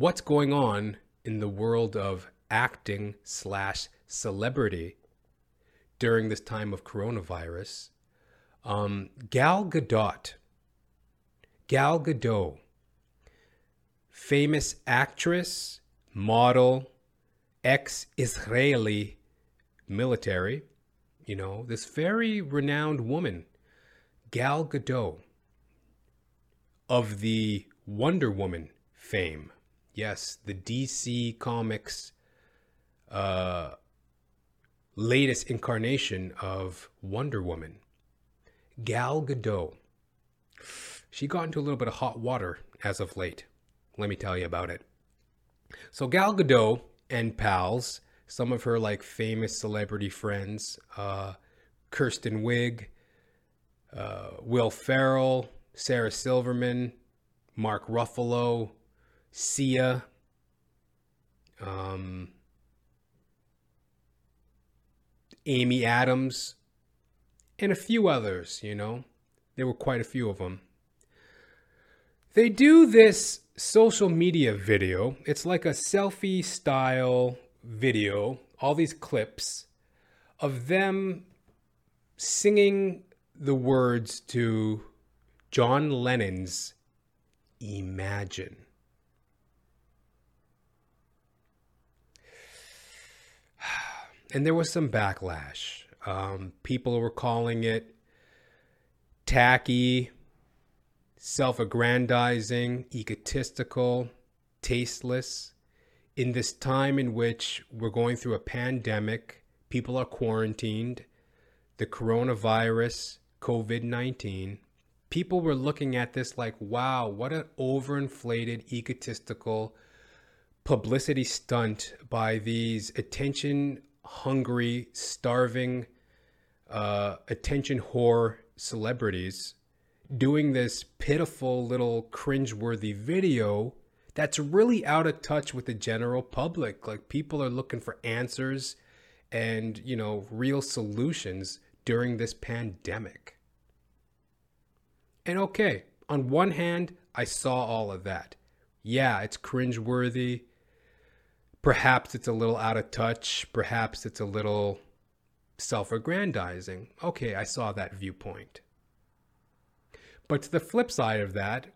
what's going on in the world of acting slash celebrity during this time of coronavirus. Um, Gal Gadot, Gal Gadot, famous actress, model, ex Israeli military, you know, this very renowned woman, Gal Gadot, of the Wonder Woman fame. Yes, the DC Comics uh, latest incarnation of Wonder Woman. Gal Gadot. She got into a little bit of hot water as of late. Let me tell you about it. So Gal Gadot and pals, some of her like famous celebrity friends, uh, Kirsten Wiig, uh, Will Ferrell, Sarah Silverman, Mark Ruffalo, Sia, um, Amy Adams, and a few others, you know. There were quite a few of them. They do this social media video. It's like a selfie style video, all these clips of them singing the words to John Lennon's Imagine. And there was some backlash. Um, people were calling it tacky, self aggrandizing, egotistical, tasteless. In this time in which we're going through a pandemic, people are quarantined, the coronavirus, COVID 19, people were looking at this like, wow, what an overinflated, egotistical publicity stunt by these attention hungry, starving, uh, attention whore celebrities doing this pitiful little cringeworthy video that's really out of touch with the general public. Like people are looking for answers and, you know, real solutions during this pandemic. And okay, on one hand, I saw all of that. Yeah, it's cringeworthy. Perhaps it's a little out of touch. Perhaps it's a little self aggrandizing. Okay, I saw that viewpoint. But to the flip side of that,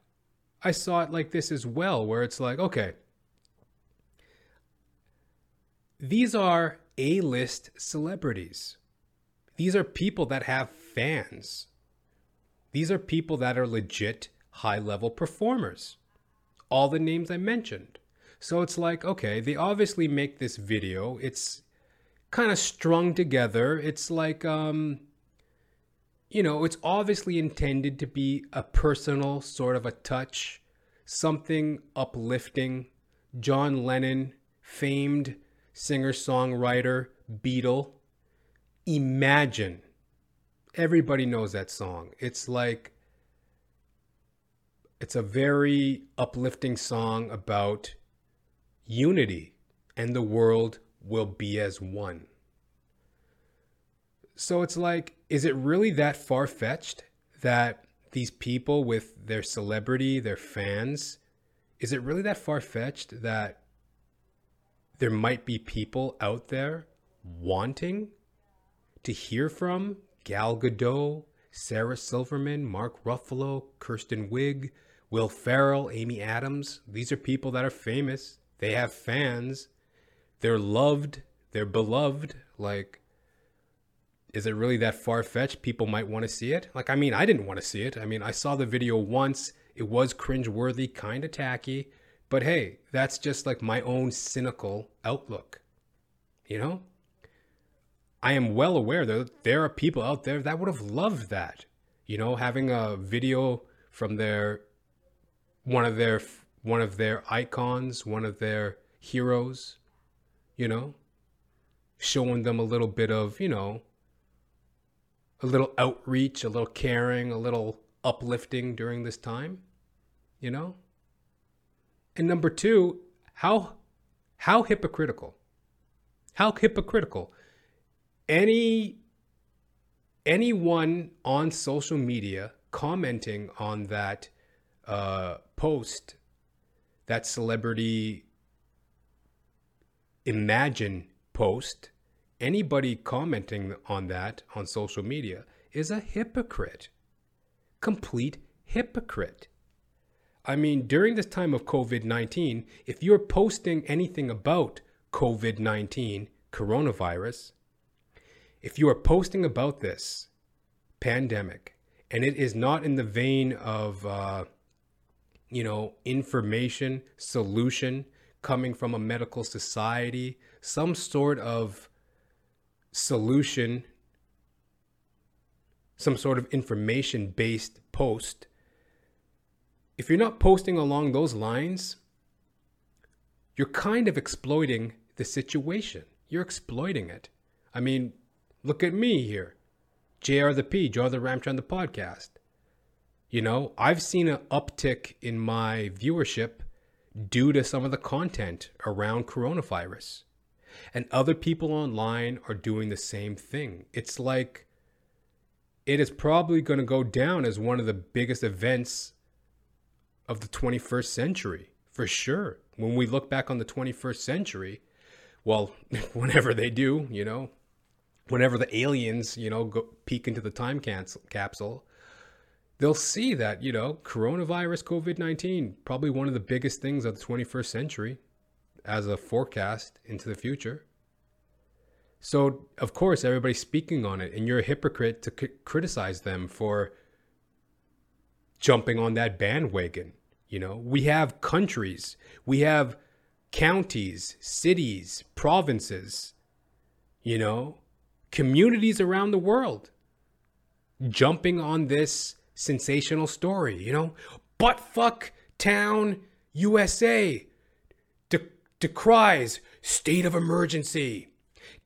I saw it like this as well, where it's like, okay, these are A list celebrities. These are people that have fans. These are people that are legit high level performers. All the names I mentioned. So it's like, okay, they obviously make this video. It's kind of strung together. It's like, um, you know, it's obviously intended to be a personal sort of a touch, something uplifting. John Lennon, famed singer songwriter, Beatle. Imagine. Everybody knows that song. It's like, it's a very uplifting song about unity and the world will be as one. So it's like, is it really that far fetched that these people with their celebrity, their fans, is it really that far fetched that there might be people out there wanting to hear from Gal Gadot, Sarah Silverman, Mark Ruffalo, Kirsten Wiig, Will Ferrell, Amy Adams? These are people that are famous. They have fans. They're loved. They're beloved. Like, is it really that far fetched? People might want to see it. Like, I mean, I didn't want to see it. I mean, I saw the video once. It was cringe worthy, kind of tacky. But hey, that's just like my own cynical outlook. You know? I am well aware that there are people out there that would have loved that. You know, having a video from their one of their one of their icons, one of their heroes, you know, showing them a little bit of, you know, a little outreach, a little caring, a little uplifting during this time, you know? And number 2, how how hypocritical. How hypocritical. Any anyone on social media commenting on that uh, post that celebrity imagine post, anybody commenting on that on social media is a hypocrite. Complete hypocrite. I mean, during this time of COVID 19, if you're posting anything about COVID 19, coronavirus, if you are posting about this pandemic and it is not in the vein of, uh, you know, information, solution coming from a medical society, some sort of solution, some sort of information based post if you're not posting along those lines, you're kind of exploiting the situation. You're exploiting it. I mean, look at me here. JR the P, Draw the Ramcharan the podcast. You know, I've seen an uptick in my viewership due to some of the content around coronavirus. And other people online are doing the same thing. It's like it is probably going to go down as one of the biggest events of the 21st century, for sure. When we look back on the 21st century, well, whenever they do, you know, whenever the aliens, you know, go peek into the time cancel, capsule, they'll see that, you know, coronavirus, COVID 19, probably one of the biggest things of the 21st century as a forecast into the future. So, of course, everybody's speaking on it, and you're a hypocrite to c- criticize them for jumping on that bandwagon. You know, we have countries, we have counties, cities, provinces, you know, communities around the world jumping on this sensational story, you know, butt fuck town USA de- decries state of emergency.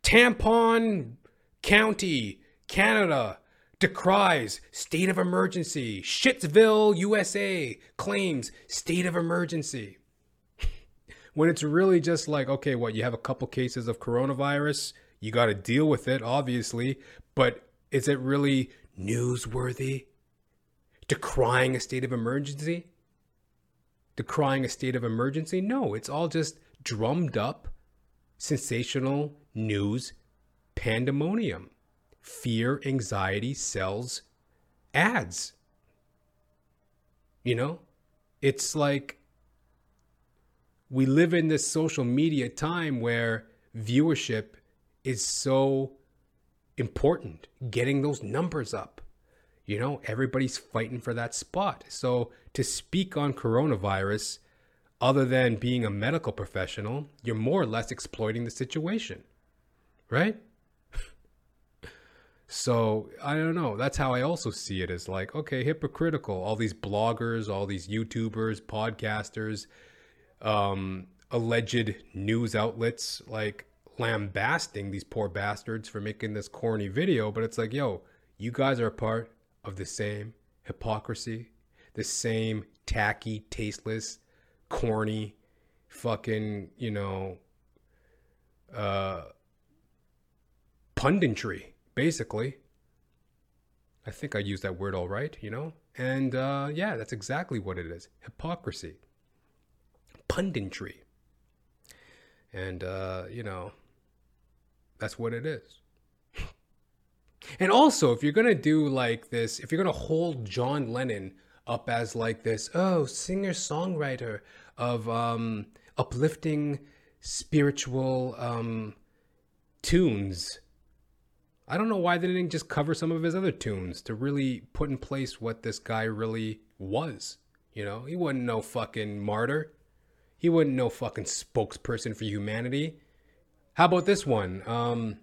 Tampon County, Canada decries state of emergency. Shitsville, USA claims state of emergency. when it's really just like, okay, what, you have a couple cases of coronavirus, you got to deal with it, obviously, but is it really newsworthy? Decrying a state of emergency? Decrying a state of emergency? No, it's all just drummed up, sensational news pandemonium fear, anxiety sells ads. You know, it's like we live in this social media time where viewership is so important, getting those numbers up. You know, everybody's fighting for that spot. So to speak on coronavirus, other than being a medical professional, you're more or less exploiting the situation, right? So I don't know. That's how I also see it as like, okay, hypocritical. All these bloggers, all these YouTubers, podcasters, um, alleged news outlets, like lambasting these poor bastards for making this corny video. But it's like, yo, you guys are a part of the same hypocrisy, the same tacky, tasteless, corny, fucking, you know, uh, punditry basically. I think I used that word all right, you know? And uh, yeah, that's exactly what it is hypocrisy, punditry. And, uh, you know, that's what it is. And also, if you're to do like this, if you're to hold John Lennon up as like this, oh, singer songwriter of um, uplifting spiritual um, tunes I don't know why they didn't just cover some of his other tunes to really put in place what this guy really was. You know, he wasn't no fucking martyr. He wasn't no fucking spokesperson for humanity. How about this one? Um,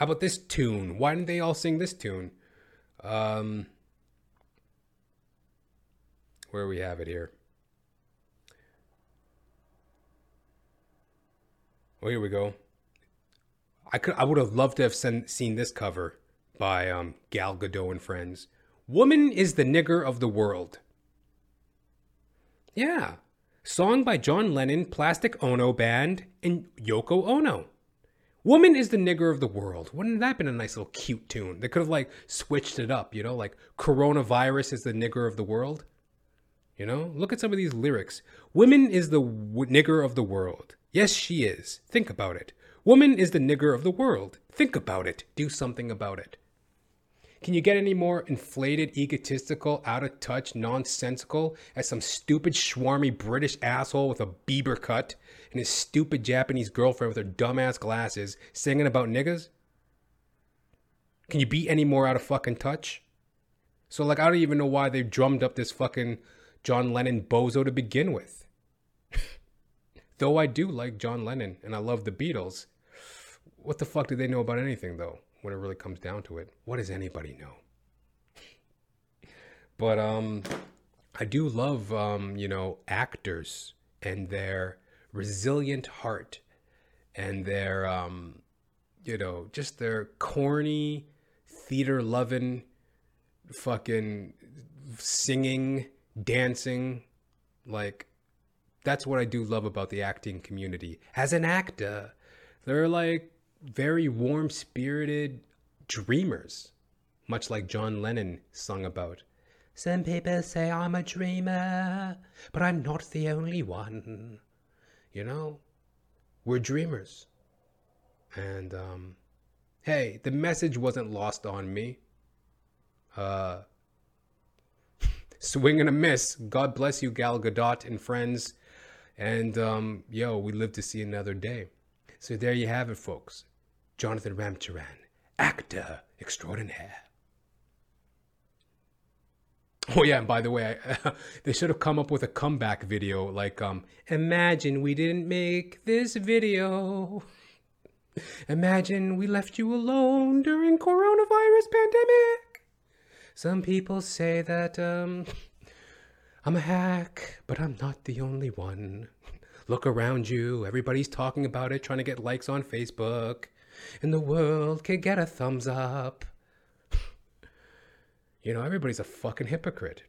how about this tune? Why didn't they all sing this tune? Um, where we have it here. Oh, here we go. I could I would have loved to have sen- seen this cover by um, Gal Gadot and friends. Woman is the nigger of the world. Yeah. Song by John Lennon, Plastic Ono Band, and Yoko Ono. Woman is the nigger of the world. Wouldn't that have been a nice little cute tune? They could have like switched it up, you know, like coronavirus is the nigger of the world. You know, look at some of these lyrics. Women is the w- nigger of the world. Yes, she is. Think about it. Woman is the nigger of the world. Think about it. Do something about it. Can you get any more inflated, egotistical, out of touch, nonsensical as some stupid, schwarmy British asshole with a Bieber cut and his stupid Japanese girlfriend with her dumbass glasses singing about niggas? Can you be any more out of fucking touch? So, like, I don't even know why they drummed up this fucking John Lennon bozo to begin with. though I do like John Lennon and I love the Beatles, what the fuck do they know about anything, though, when it really comes down to it? What does anybody know? but, um, I do love, um, you know, actors and their resilient heart and their, um, you know, just their corny, theater loving, fucking singing dancing. Like, that's what I do love about the acting community. As an actor, they're like very warm spirited dreamers, much like John Lennon sung about. Some people say I'm a dreamer, but I'm not the only one. You know, we're dreamers. And, um, hey, the message wasn't lost on me. Uh, swing and a miss. God bless you, Gal Gadot and friends. And um, yo, we live to see another day. So there you have it, folks. Jonathan Ramcharan, actor extraordinaire. Oh yeah, and by the way, I, they should have come up with a comeback video like um imagine we didn't make this video. Imagine we left you alone during coronavirus pandemic. Some people say that um, I'm a hack, but I'm not the only one. Look around you, everybody's talking about it, trying to get likes on Facebook, and the world can get a thumbs up. You know, everybody's a fucking hypocrite.